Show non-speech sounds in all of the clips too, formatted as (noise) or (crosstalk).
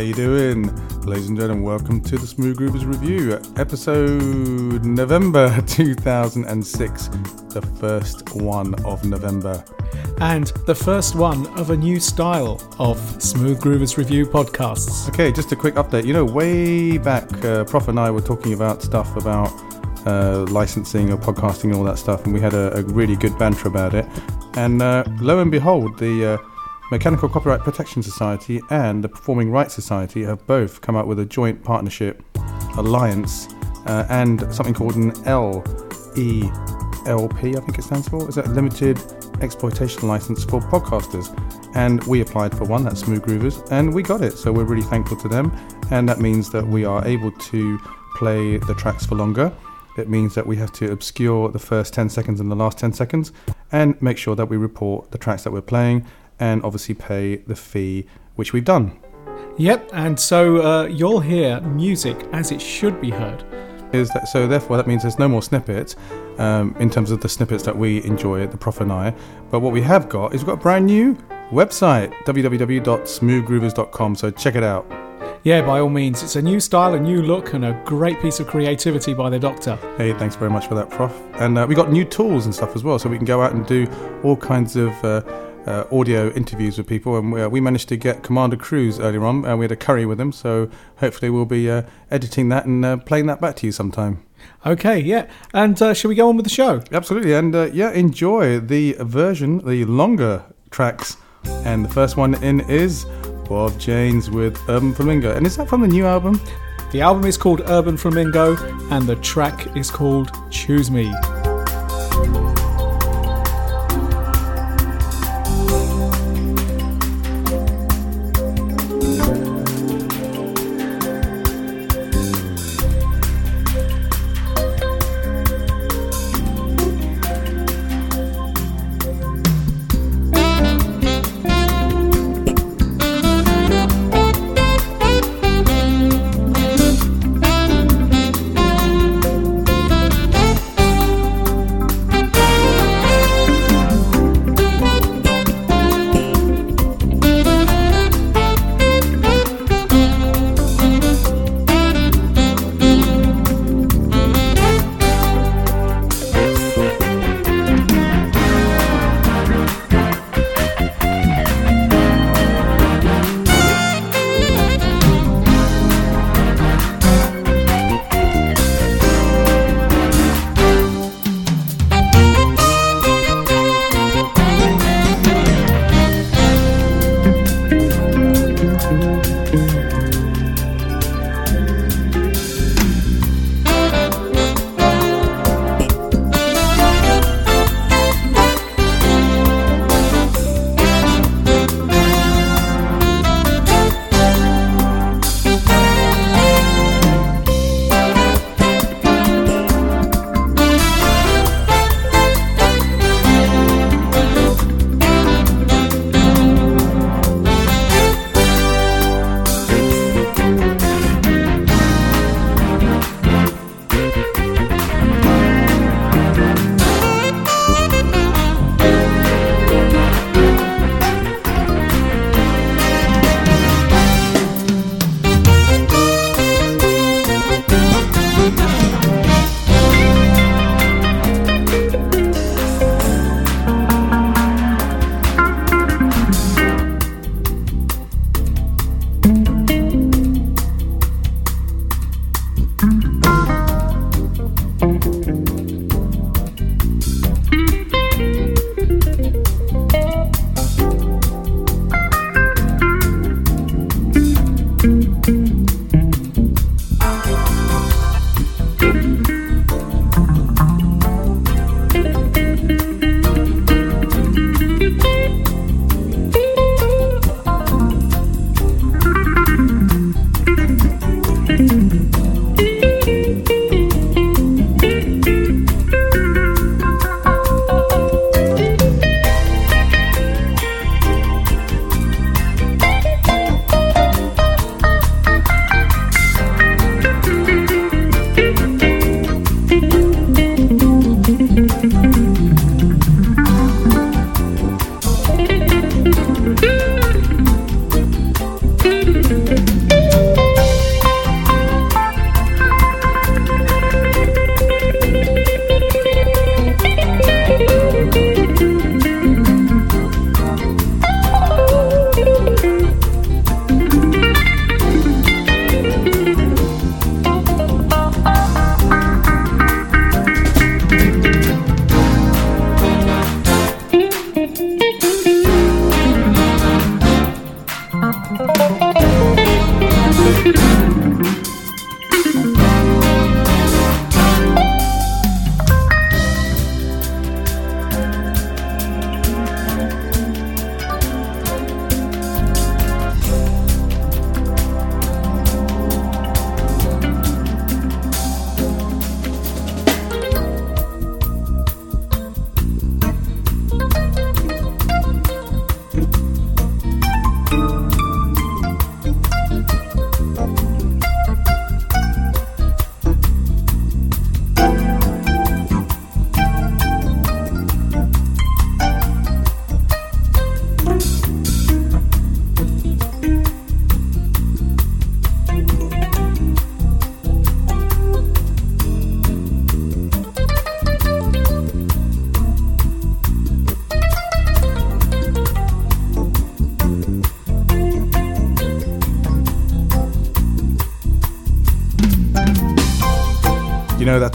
how you doing? Ladies and gentlemen, welcome to the Smooth Groovers Review, episode November (laughs) 2006, the first one of November. and the first one of a new style of Smooth Groovers Review podcasts. Okay, just a quick update. You know, way back, uh, Prof and I were talking about stuff about uh, licensing or podcasting and all that stuff, and we had a, a really good banter about it. And uh, lo and behold, the uh, Mechanical Copyright Protection Society and the Performing Rights Society have both come up with a joint partnership alliance uh, and something called an LELP, I think it stands for. Is that Limited Exploitation License for Podcasters? And we applied for one, that's Smooth Groovers, and we got it. So we're really thankful to them. And that means that we are able to play the tracks for longer. It means that we have to obscure the first 10 seconds and the last 10 seconds and make sure that we report the tracks that we're playing and obviously pay the fee, which we've done. Yep, and so uh, you'll hear music as it should be heard. Is that, so therefore that means there's no more snippets um, in terms of the snippets that we enjoy, at the Prof and I. But what we have got is we've got a brand new website, www.smoothgroovers.com. So check it out. Yeah, by all means, it's a new style, a new look, and a great piece of creativity by the Doctor. Hey, thanks very much for that, Prof. And uh, we got new tools and stuff as well, so we can go out and do all kinds of uh, uh, audio interviews with people. And we, uh, we managed to get Commander Cruz earlier on, and we had a curry with him. So hopefully we'll be uh, editing that and uh, playing that back to you sometime. Okay, yeah, and uh, shall we go on with the show? Absolutely, and uh, yeah, enjoy the version, the longer tracks. And the first one in is Bob James with Urban Flamingo. And is that from the new album? The album is called Urban Flamingo, and the track is called Choose Me.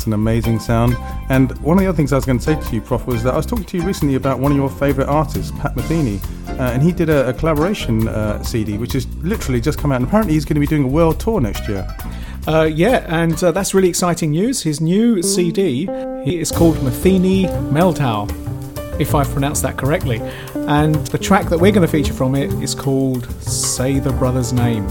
An amazing sound. And one of the other things I was going to say to you, Prof, was that I was talking to you recently about one of your favourite artists, Pat Metheny, uh, and he did a, a collaboration uh, CD, which has literally just come out. And apparently, he's going to be doing a world tour next year. Uh, yeah, and uh, that's really exciting news. His new CD is called Metheny Mehldau, if I've pronounced that correctly. And the track that we're going to feature from it is called Say the Brother's Name.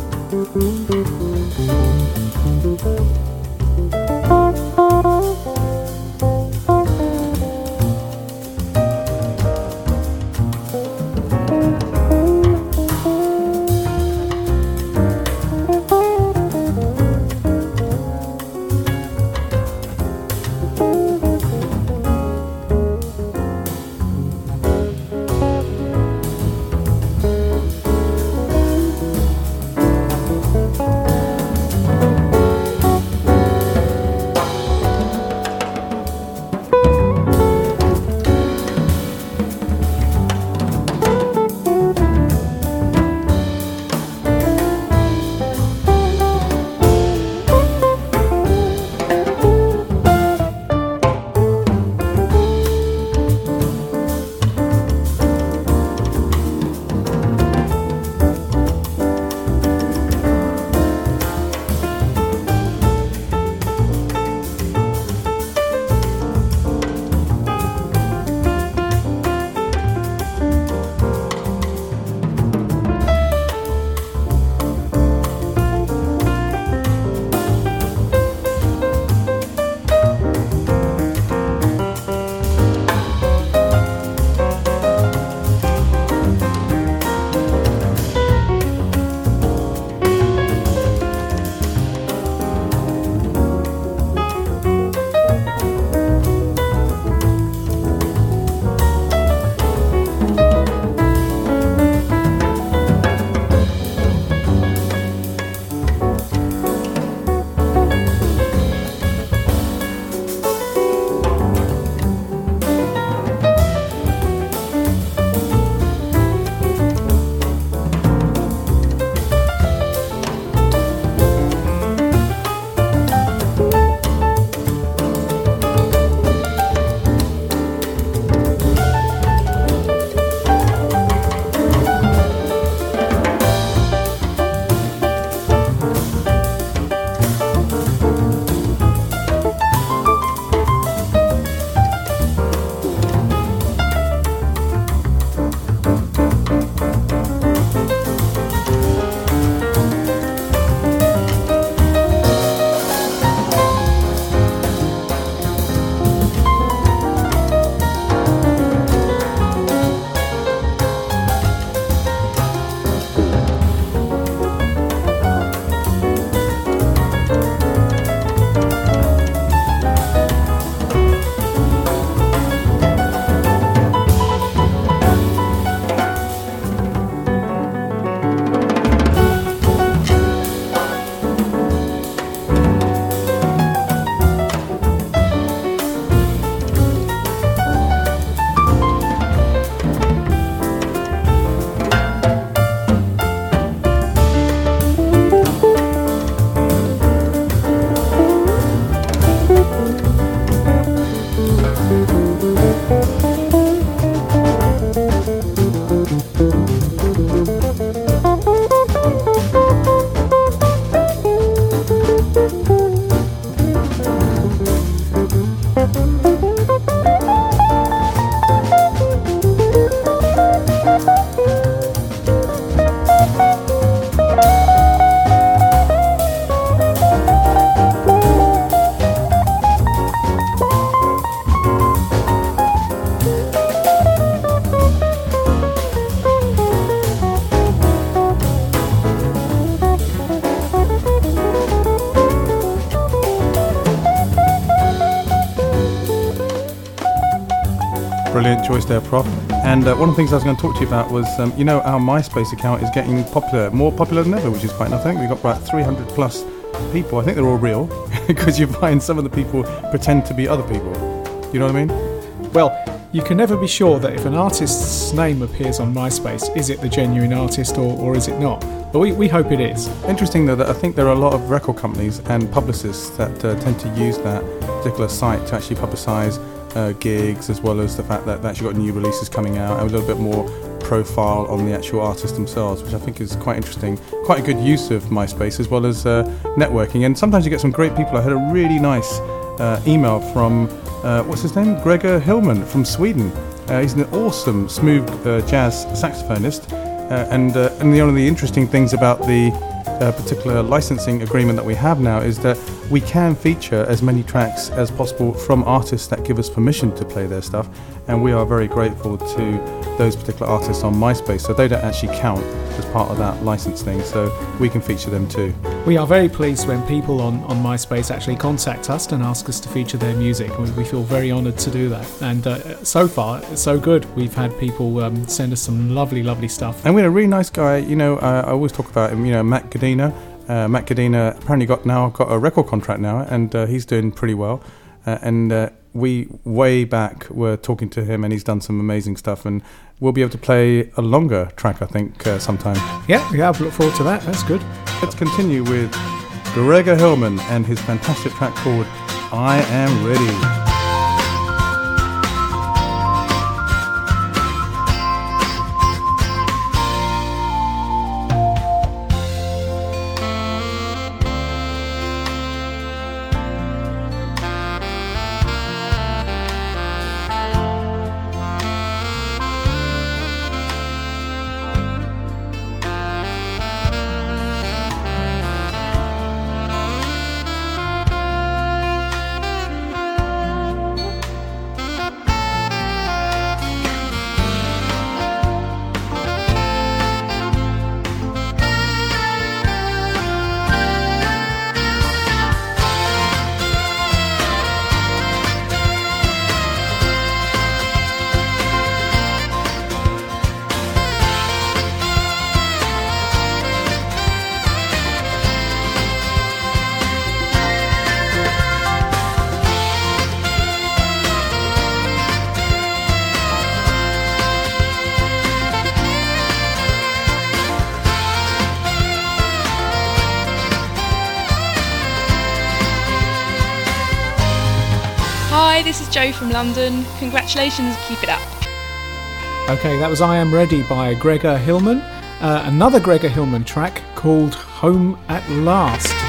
There, Prof. And uh, one of the things I was going to talk to you about was, um, you know, our MySpace account is getting popular, more popular than ever, which is quite nice. I think we've got about 300 plus people. I think they're all real (laughs) because you find some of the people pretend to be other people. You know what I mean? Well, you can never be sure that if an artist's name appears on MySpace, is it the genuine artist or, or is it not? But we, we hope it is. Interesting though that I think there are a lot of record companies and publicists that uh, tend to use that particular site to actually publicise uh, gigs as well as the fact that they've actually got new releases coming out and a little bit more profile on the actual artists themselves, which I think is quite interesting. Quite a good use of MySpace as well as uh, networking. And sometimes you get some great people. I had a really nice uh, email from, uh, what's his name? Gregor Hillman from Sweden. Uh, he's an awesome smooth uh, jazz saxophonist. And, and the, one of the interesting things about the particular licensing agreement that we have now is that we can feature as many tracks as possible from artists that give us permission to play their stuff, and we are very grateful to those particular artists on MySpace. So they don't actually count as part of that license thing, so we can feature them too. We are very pleased when people on, on MySpace actually contact us and ask us to feature their music. We, we feel very honoured to do that, and uh, so far it's so good. We've had people um, send us some lovely, lovely stuff. And we had a really nice guy. You know, uh, I always talk about him. You know, Matt Cadena. Uh, Matt Cadena apparently got now got a record contract now, and uh, he's doing pretty well. Uh, and uh, we way back were talking to him, and he's done some amazing stuff. And we'll be able to play a longer track, I think, uh, sometime. Yeah, yeah, I look forward to that. That's good. Let's continue with Gregor Hillman and his fantastic track called "I Am Ready." Joe from London. Congratulations, keep it up. Okay, that was I Am Ready by Gregor Hillman. Uh, another Gregor Hillman track called Home at Last.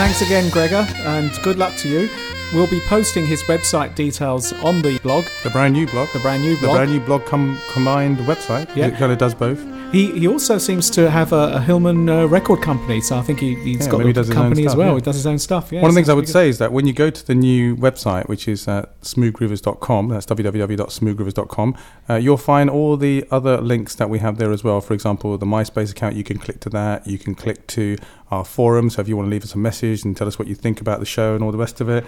Thanks again, Gregor, and good luck to you. We'll be posting his website details on the blog. The brand new blog. The brand new blog. The brand new blog com- combined website. Yeah. It kind of does both. He he also seems to have a, a Hillman uh, record company, so I think he, he's Yeah, got a he does his own company as well. yeah. He does his own stuff. Yeah, One of the things I would say is that when you go to the new website, which is uh, smoothgroovers.com, that's www.smoothgroovers.com, uh, you'll find all the other links that we have there as well. For example, the MySpace account, you can click to that. You can click to our forum. So if you want to leave us a message and tell us what you think about the show and all the rest of it.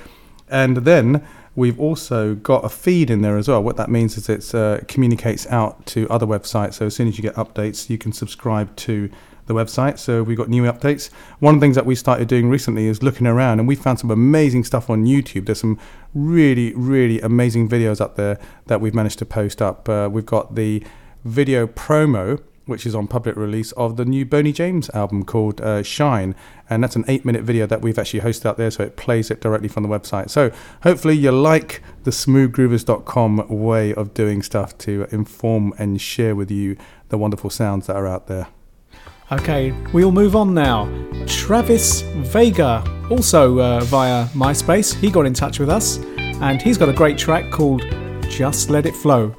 And then we've also got a feed in there as well. What that means is it uh, communicates out to other websites. So as soon as you get updates, you can subscribe to the website. So we've got new updates. One of the things that we started doing recently is looking around, and we found some amazing stuff on YouTube. There's some really, really amazing videos up there that we've managed to post up. Uh, we've got the video promo. Which is on public release of the new Boney James album called uh, Shine, and that's an eight-minute video that we've actually hosted out there, so it plays it directly from the website. So hopefully you like the smoothgroovers.com way of doing stuff to inform and share with you the wonderful sounds that are out there. Okay, we'll move on now. Travis Vega, also uh, via MySpace, he got in touch with us, and he's got a great track called Just Let It Flow.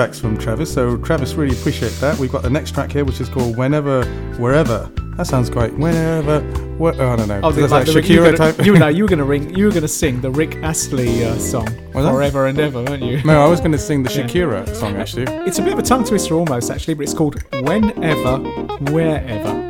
Tracks from Travis, so Travis really appreciate that. We've got the next track here, which is called Whenever, Wherever. That sounds great. Whenever, where, oh, I don't know. Oh, That's like like the, you, Shakira gonna, type. you know, (laughs) you were gonna ring, you were gonna sing the Rick Astley uh, song forever and ever, weren't you? no, I was going to sing the Shakira song actually. It's a bit of a tongue twister almost, actually, but it's called Whenever, Wherever.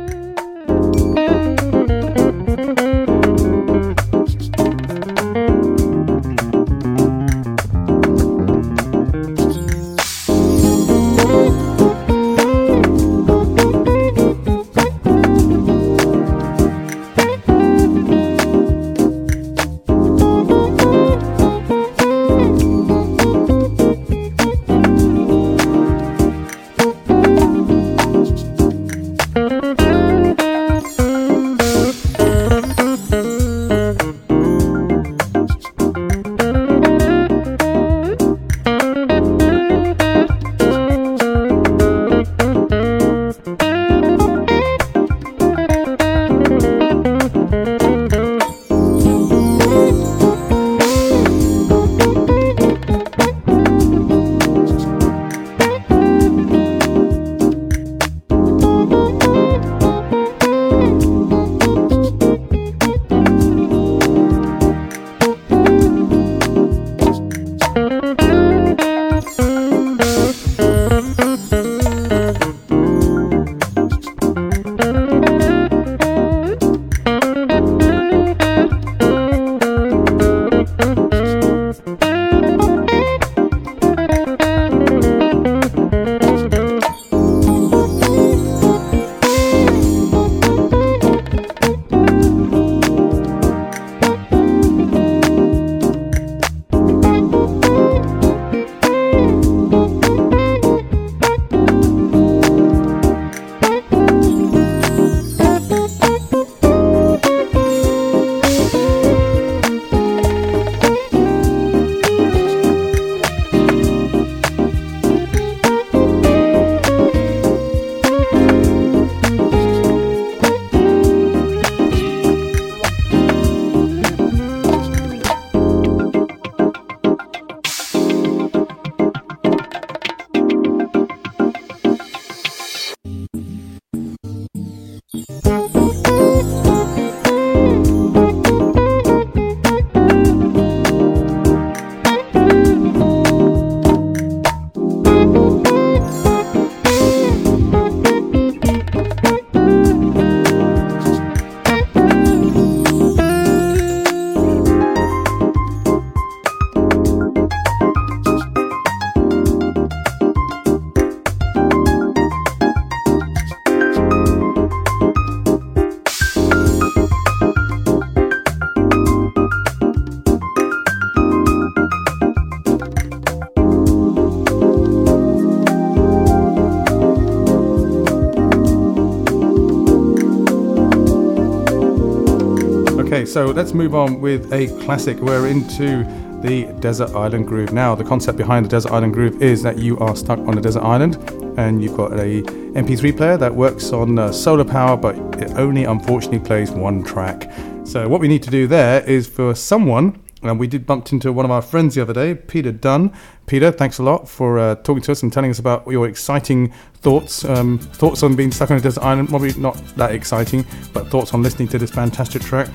So let's move on with a classic. We're into the Desert Island Groove. Now, the concept behind the Desert Island Groove is that you are stuck on a desert island and you've got a MP3 player that works on uh, solar power, but it only unfortunately plays one track. So, what we need to do there is for someone and we did bump into one of our friends the other day, Peter Dunn. Peter, thanks a lot for uh, talking to us and telling us about your exciting thoughts. Um, thoughts on being stuck on a desert island, probably not that exciting, but thoughts on listening to this fantastic track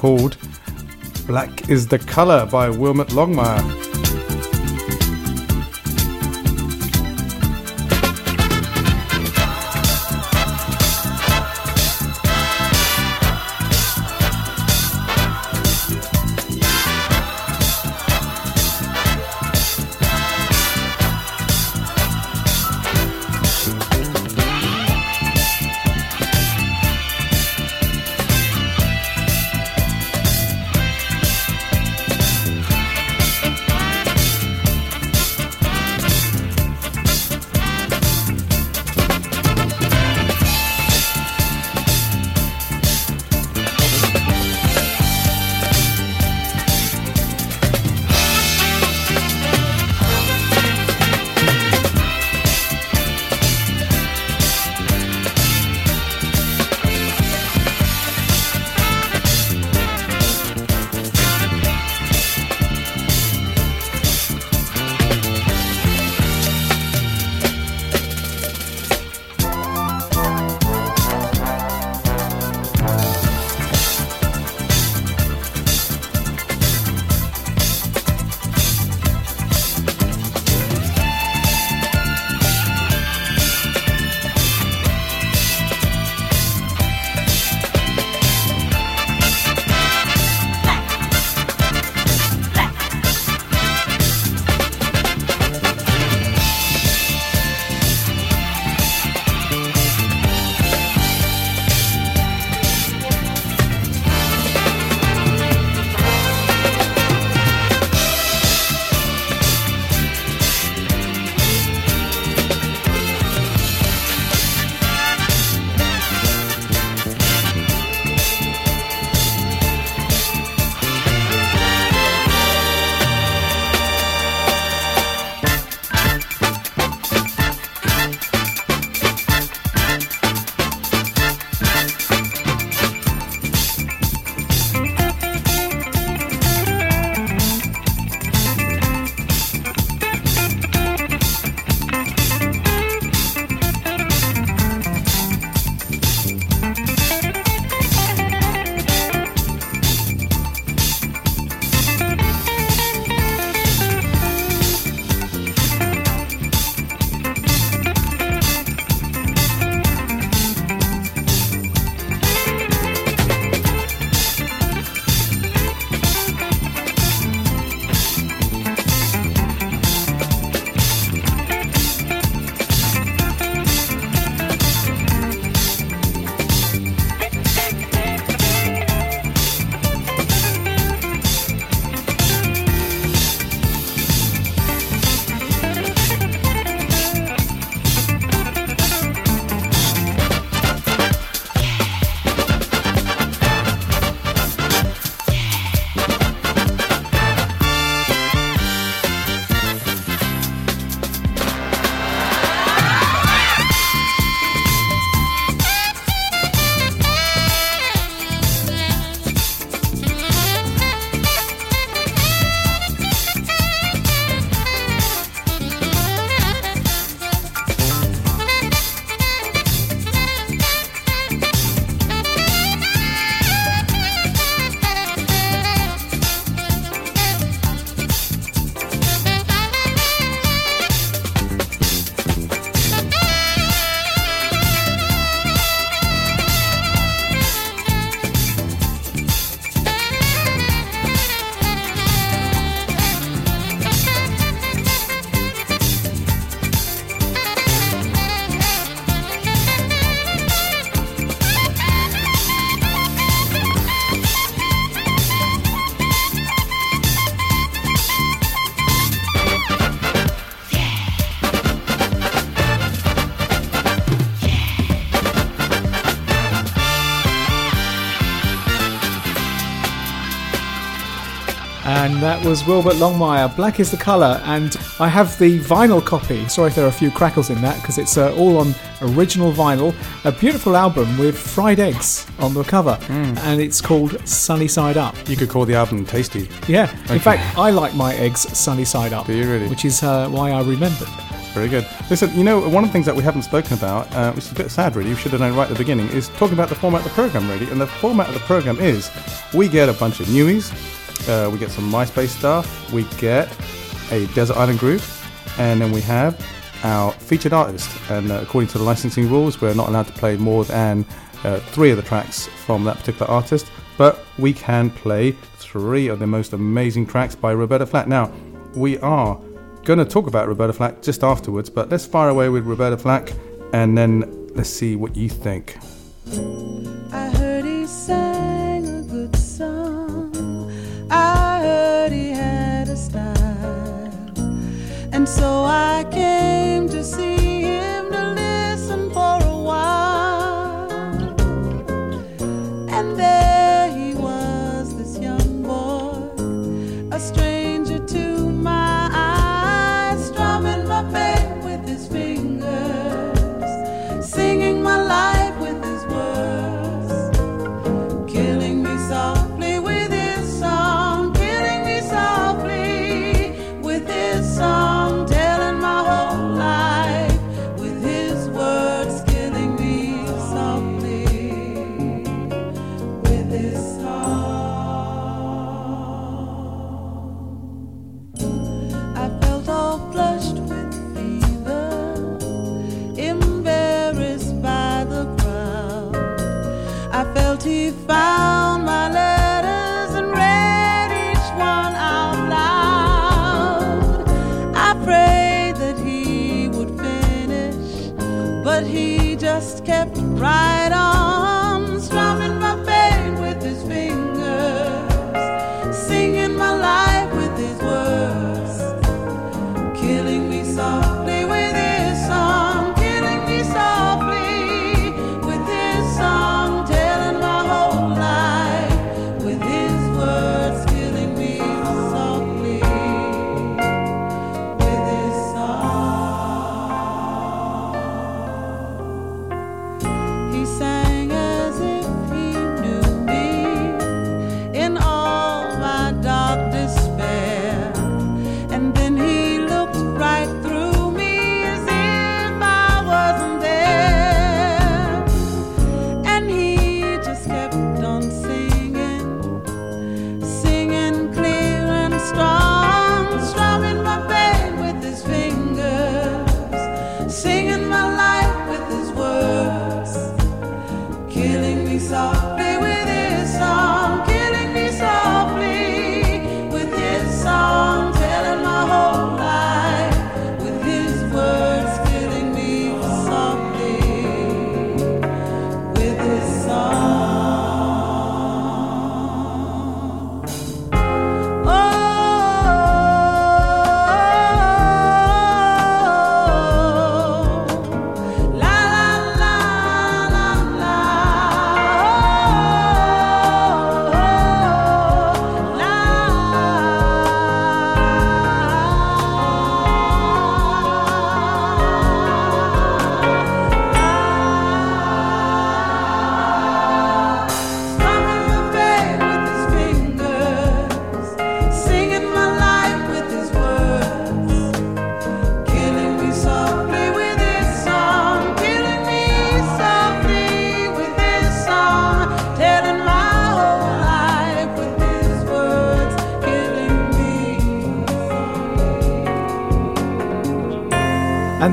called Black is the Color by Wilbert Longmire. That was Wilbert Longmire. Black is the colour, and I have the vinyl copy. Sorry if there are a few crackles in that because it's uh, all on original vinyl. A beautiful album with fried eggs on the cover, and it's called Sunny Side Up. You could call the album tasty. Yeah, in fact, I like my eggs sunny side up. Do you really? Which is uh, why I remembered. Very good. Listen, you know, one of the things that we haven't spoken about, uh, which is a bit sad really, we should have known right at the beginning, is talking about the format of the program really. And the format of the program is we get a bunch of newies, uh, we get some MySpace stuff, we get a Desert Island Groove, and then we have our featured artist. And uh, according to the licensing rules, we're not allowed to play more than uh, three of the tracks from that particular artist, but we can play three of the most amazing tracks by Roberta Flack. Now, we are going to talk about Roberta Flack just afterwards, but let's fire away with Roberta Flack and then let's see what you think. And so I came to see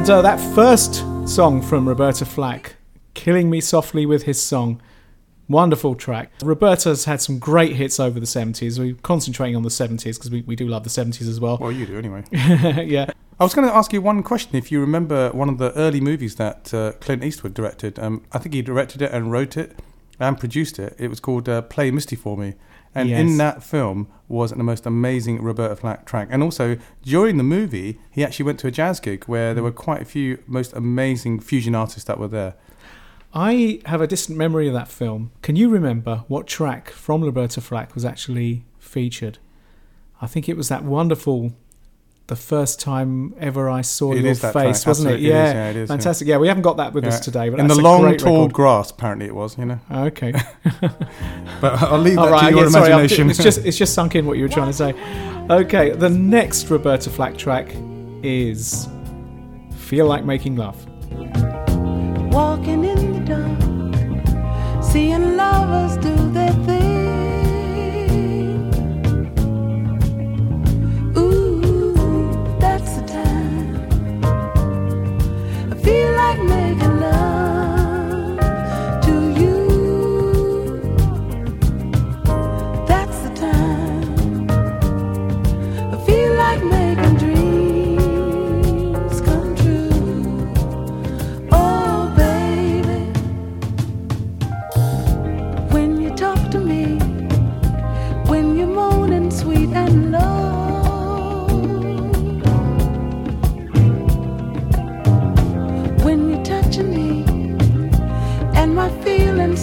And uh, that first song from Roberta Flack, Killing Me Softly with His Song, wonderful track. Roberta's had some great hits over the 70s. We're concentrating on the 70s because we, we do love the 70s as well. Well, you do anyway. (laughs) yeah. I was going to ask you one question. If you remember one of the early movies that uh, Clint Eastwood directed, um, I think he directed it and wrote it and produced it. It was called uh, Play Misty for Me. And Yes. in that film was the most amazing Roberta Flack track. And also, during the movie, he actually went to a jazz gig where there hmm. were quite a few most amazing fusion artists that were there. I have a distant memory of that film. Can you remember what track from Roberta Flack was actually featured? I think it was that wonderful. The first time ever I saw It your is that face, track. wasn't it? Absolutely, it Yeah, is, yeah, it is, fantastic. Yeah. we haven't got that with us today, but in the that's a long, great tall record. grass, apparently it was. You know, (laughs) Okay. (laughs) but I'll leave that All right. to your yeah, sorry, I've- imagination. it's just it's just sunk in what you were trying to say. (laughs) Okay. The next Roberta Flack track is "Feel Like Making Love." walking in the dark, seeing lovers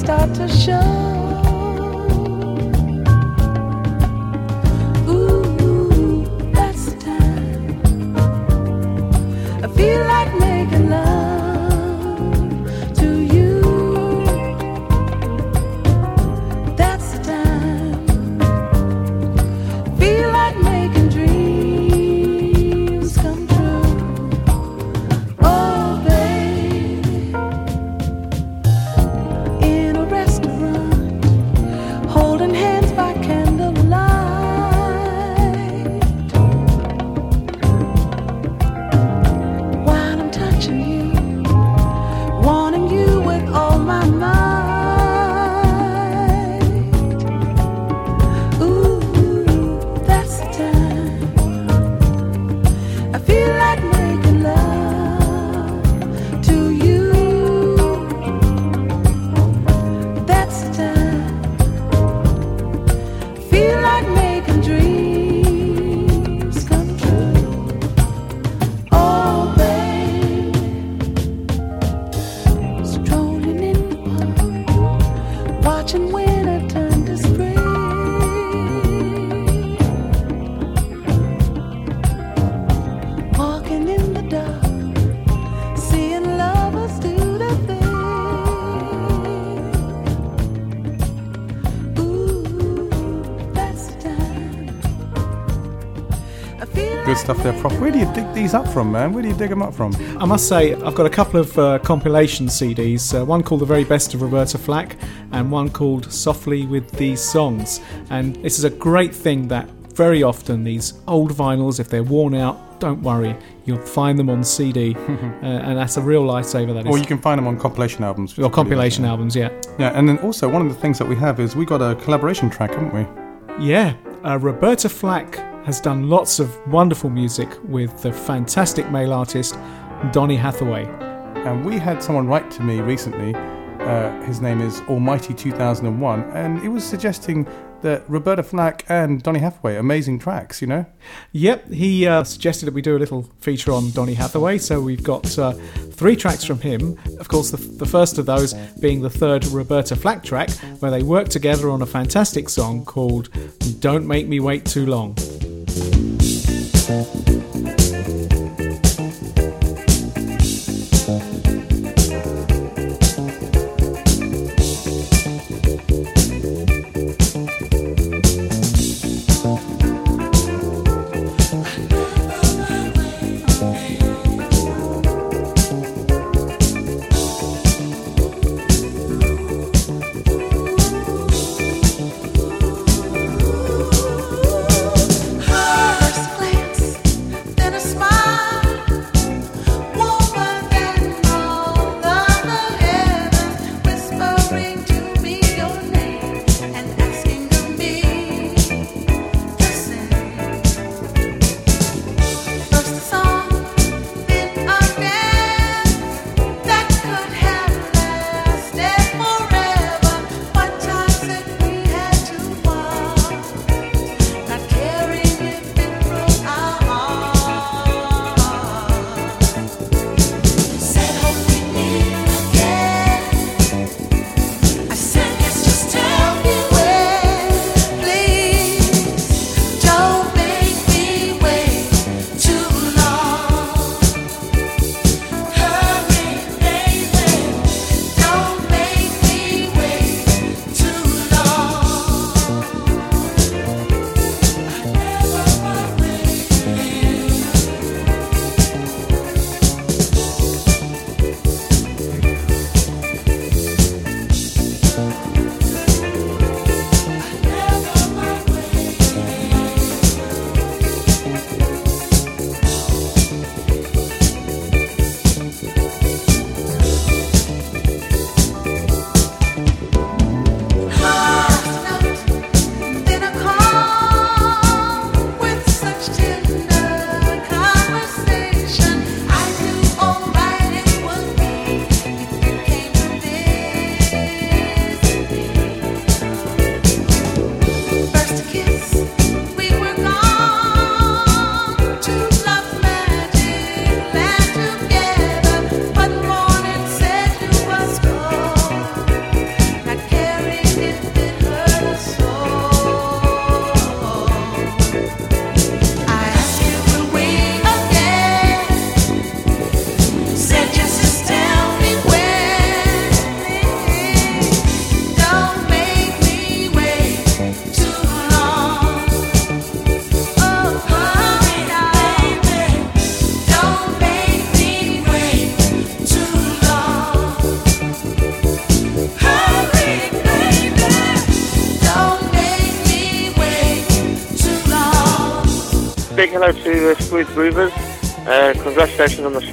start to show. These up from, man? Where do you dig them up from? I must say, I've got a couple of uh, compilation CDs. Uh, one called "The Very Best of Roberta Flack" and one called "Softly with These Songs." And this is a great thing that very often these old vinyls, if they're worn out, don't worry, you'll find them on CD, (laughs) uh, and that's a real lifesaver. That is. Or you can find them on compilation albums. or compilation albums, yeah. Yeah, and then also one of the things that we have is we got a collaboration track, haven't we? Yeah, uh, Roberta Flack has done lots of wonderful music with the fantastic male artist Donny Hathaway. And we had someone write to me recently. Uh, his name is Almighty 2001, and he was suggesting that Roberta Flack and Donny Hathaway, amazing tracks, you know? Yep, he uh, suggested that we do a little feature on Donny Hathaway, so we've got uh, three tracks from him. Of course, the, the first of those being the third Roberta Flack track, where they work together on a fantastic song called Don't Make Me Wait Too Long. First glance,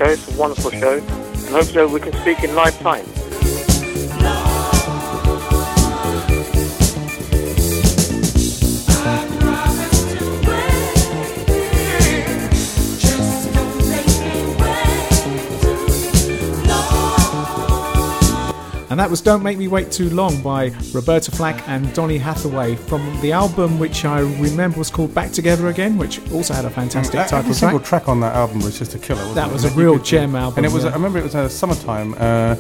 show. It's a wonderful show. And hopefully we can speak in live time. And that was Don't Make Me Wait Too Long by Roberta Flack and Donny Hathaway from the album which I remember was called Back Together Again, which also had a fantastic That- title Every track. single track on that album was just a killer. Wasn't That it? was a real gem album, and it was. yeah. I remember it was uh, summertime. Uh,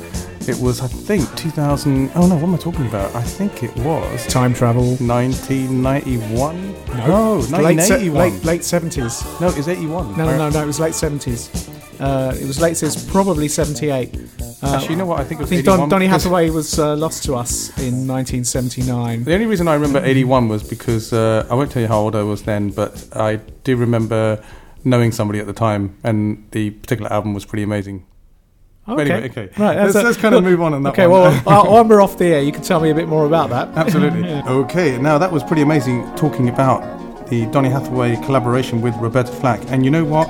it was, I think, 2000. Oh no, what am I talking about? I think it was Time travel. 1991. No, no late, se- 1981. late, late 70s. No, it was 81. No, no, no, no, it was late 70s. Uh, it was late, it's probably 78. Uh, Actually, you know what? I think it I think Don, Donny Hathaway was uh, lost to us in 1979. The only reason I remember 81 was because uh, I won't tell you how old I was then, but I do remember knowing somebody at the time, and the particular album was pretty amazing. But anyway, okay. Right, let's, a- let's kind of move on on that Okay, one. well, (laughs) while while we're off the air, you can tell me a bit more about that. Absolutely. (laughs) Yeah. Okay, now that was pretty amazing talking about the Donny Hathaway collaboration with Roberta Flack. And you know what?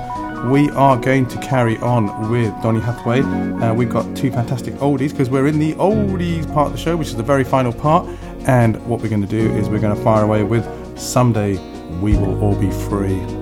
We are going to carry on with Donny Hathaway. Uh, we've got two fantastic oldies because we're in the oldies part of the show, which is the very final part. And what we're going to do is we're going to fire away with Someday We Will All Be Free.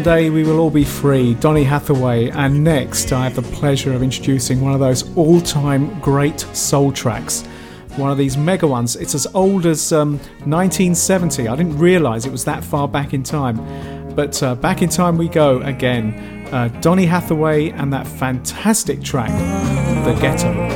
Someday we will all be free, Donny Hathaway. And next, I have the pleasure of introducing one of those all time great soul tracks. One of these mega ones. It's as old as um, 1970. I didn't realise it was that far back in time. But uh, back in time we go again. Uh, Donny Hathaway and that fantastic track, The Ghetto.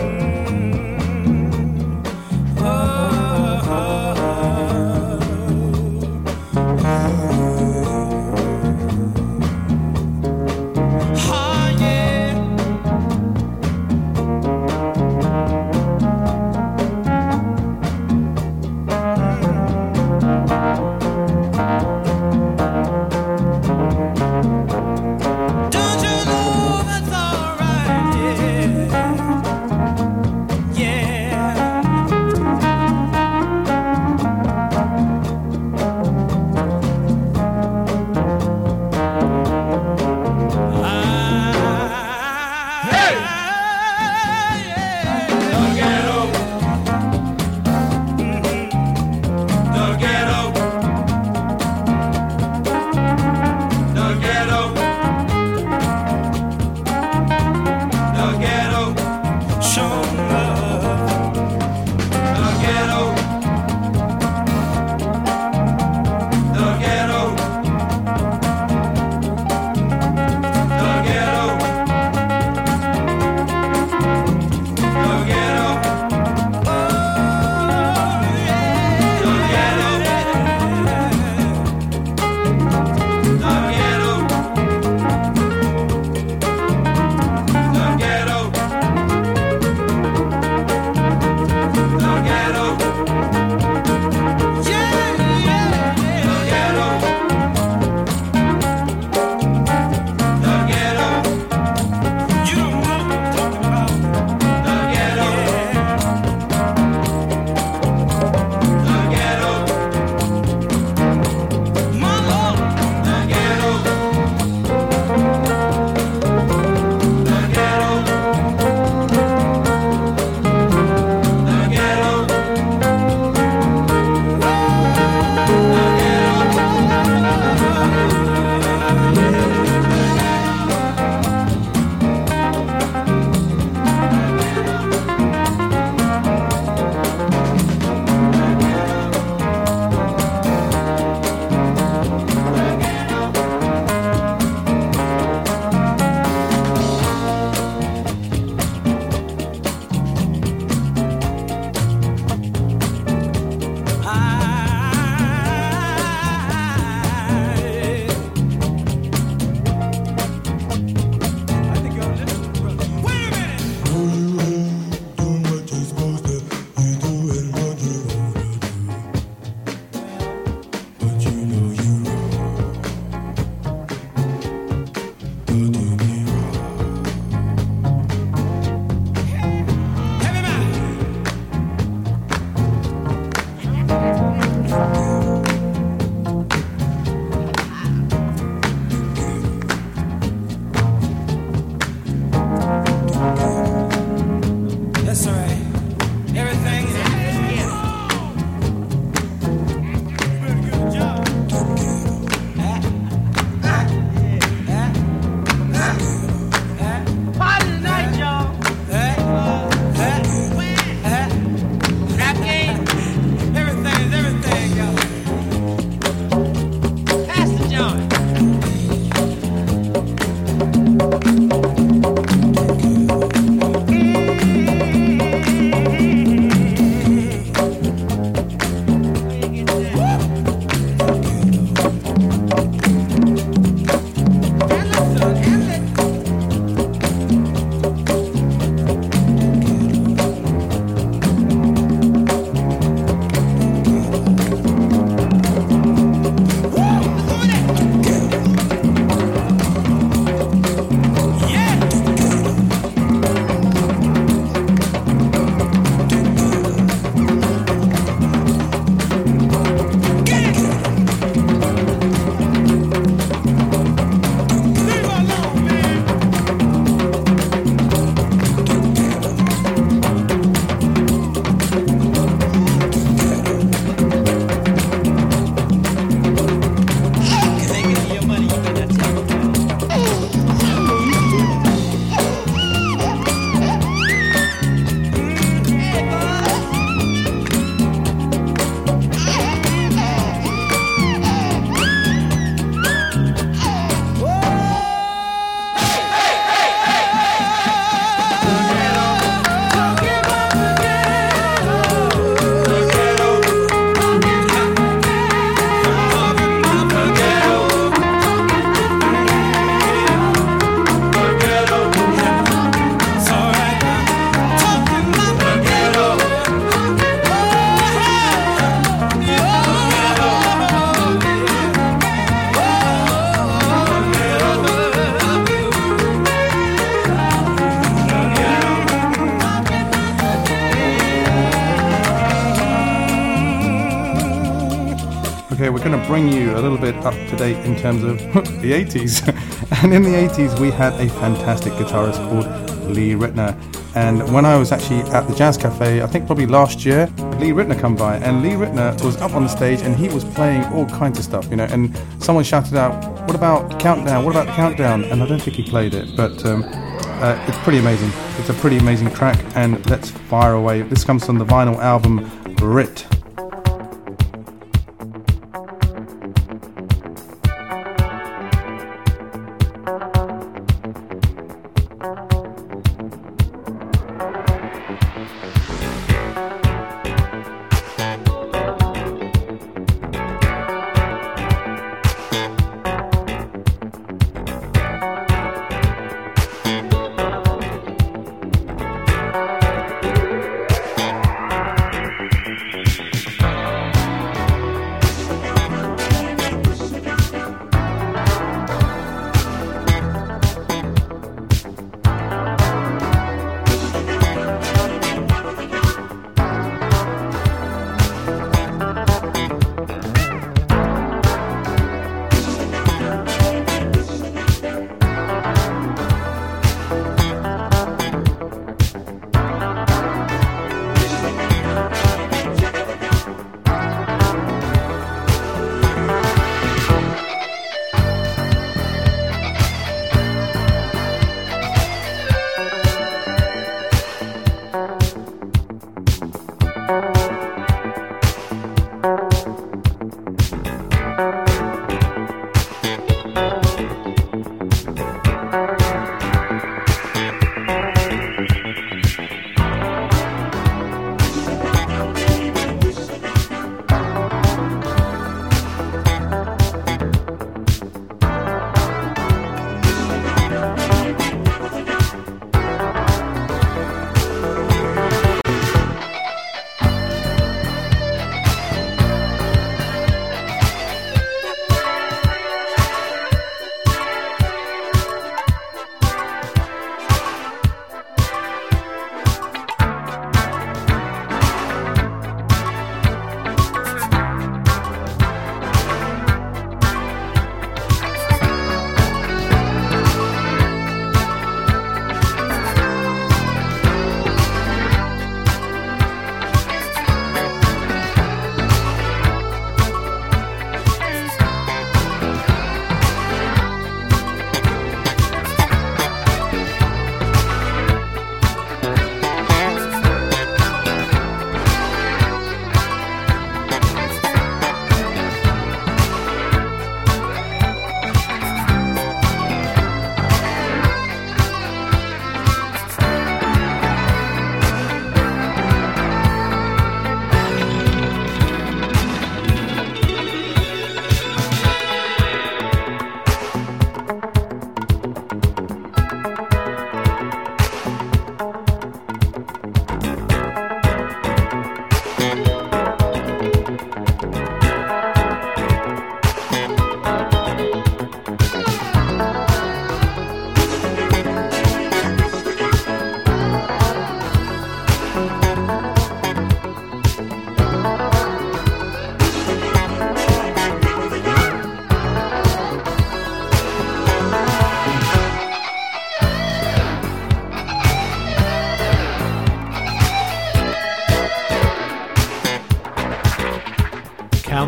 Bring you a little bit up to date in terms of (laughs) the 80s. (laughs) and in the 80s, we had a fantastic guitarist called Lee Ritenour. And when I was actually at the Jazz Cafe, I think probably last year, Lee Ritenour come by, and Lee Ritenour was up on the stage and he was playing all kinds of stuff, you know. And someone shouted out, "What about Countdown? What about Countdown?" And I don't think he played it, but um, uh, it's pretty amazing. It's a pretty amazing track, and let's fire away. This comes from the vinyl album Rit.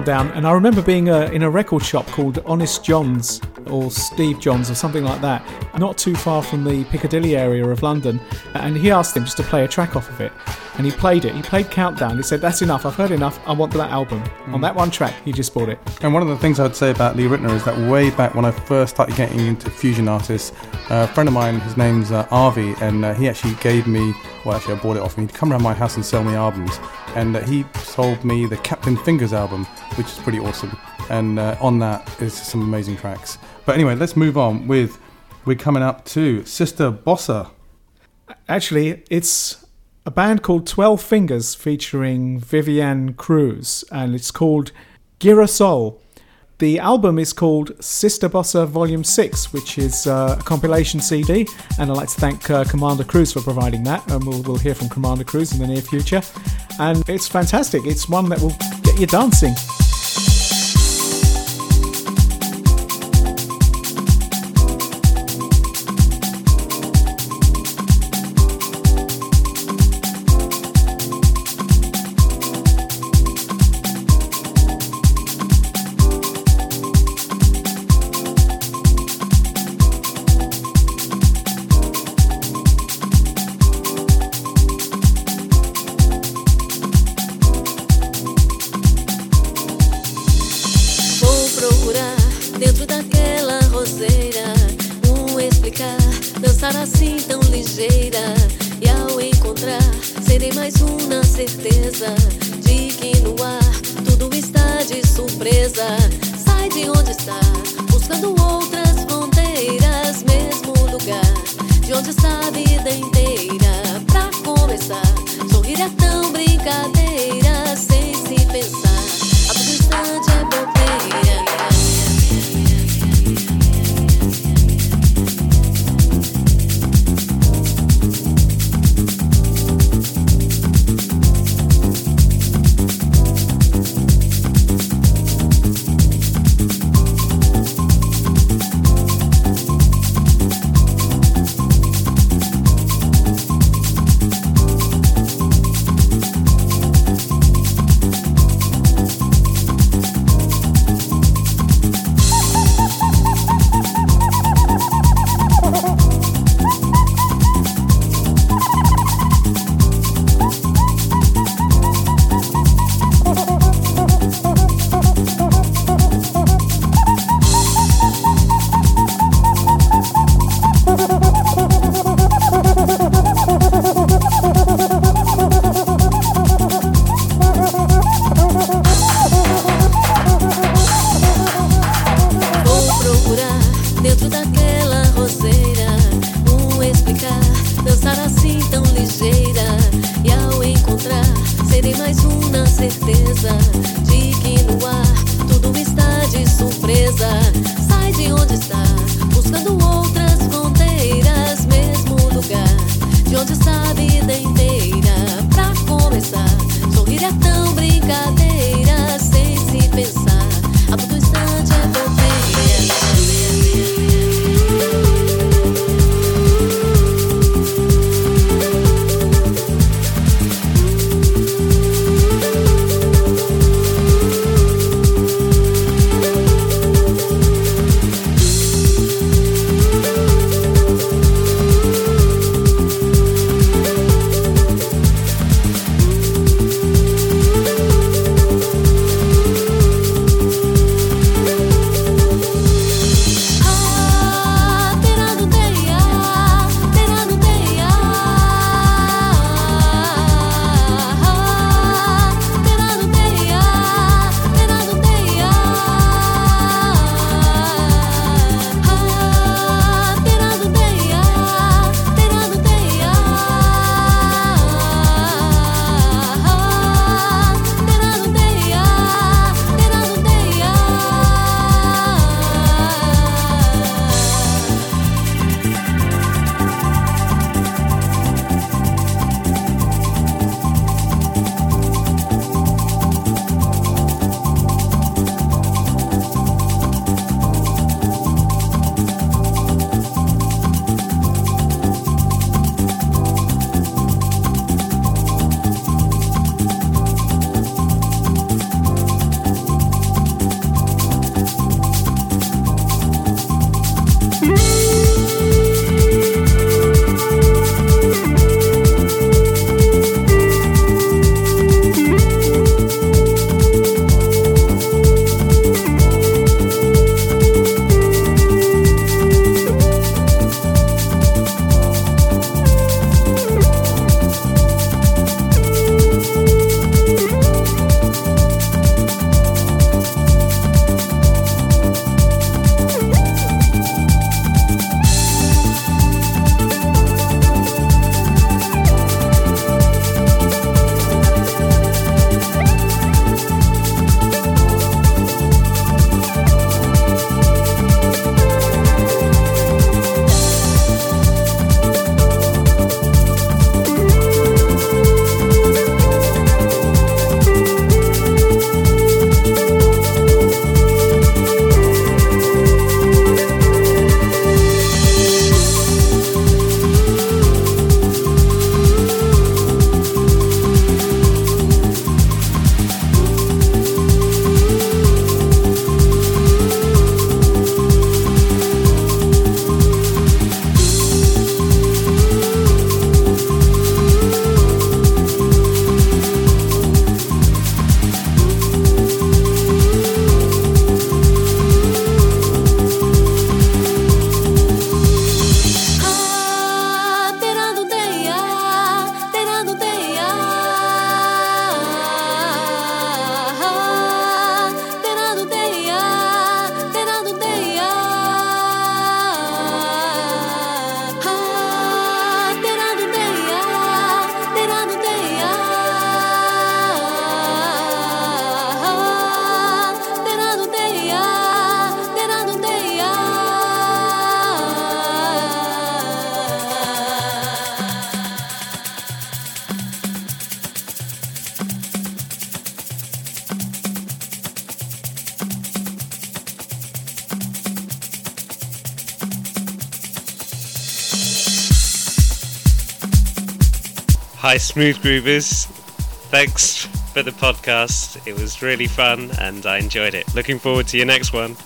Countdown, and I remember being uh, in a record shop called Honest John's or Steve John's or something like that, not too far from the Piccadilly area of London. And he asked him just to play a track off of it, and he played it. He played Countdown. He said, "That's enough. I've heard enough. I want that album." On that one track, he just bought it. And one of the things I'd say about Lee Ritenour is that way back when I first started getting into fusion artists, uh, a friend of mine, his name's uh, Arvi, and uh, he actually gave me, well, actually, I bought it off him. He'd come around my house and sell me albums. And uh, he sold me the Captain Fingers album, which is pretty awesome. And uh, on that is some amazing tracks. But anyway, let's move on with, we're coming up to Sister Bossa. Actually, it's a band called Twelve Fingers featuring Vivian Cruz, and it's called Girasol. The album is called Sister Bossa Volume 6, which is uh, a compilation CD, and I'd like to thank uh, Commander Cruz for providing that, and we'll, we'll hear from Commander Cruz in the near future. And it's fantastic, it's one that will get you dancing. Smooth Groovers. Thanks for the podcast. It was really fun and I enjoyed it. Looking forward to your next one.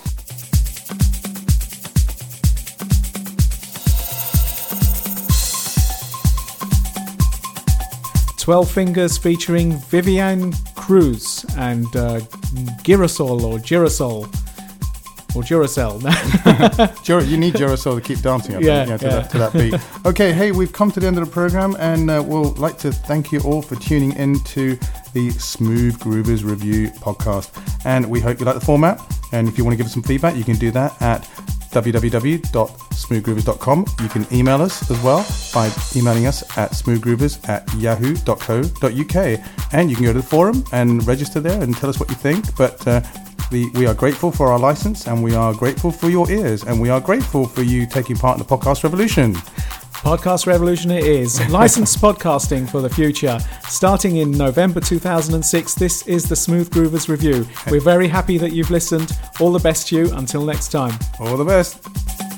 Twelve Fingers featuring Vivian Cruz and uh, Girasol or Girasol or Duracell. (laughs) You need Duracell to keep dancing, I think, Yeah, yeah, to, yeah. That, to that beat. Okay, hey, we've come to the end of the program, and uh, we'll like to thank you all for tuning in to the Smooth Groovers Review podcast. And we hope you like the format. And if you want to give us some feedback, you can do that at www.smoothgroovers.com. You can email us as well by emailing us at smoothgroovers at yahoo.co.uk. And you can go to the forum and register there and tell us what you think. But uh, we, we are grateful for our license and we are grateful for your ears and we are grateful for you taking part in the podcast revolution. Podcast Revolution it is. (laughs) Licensed podcasting for the future. Starting in November 2006, this is the Smooth Groovers Review. We're very happy that you've listened. All the best to you. Until next time. All the best.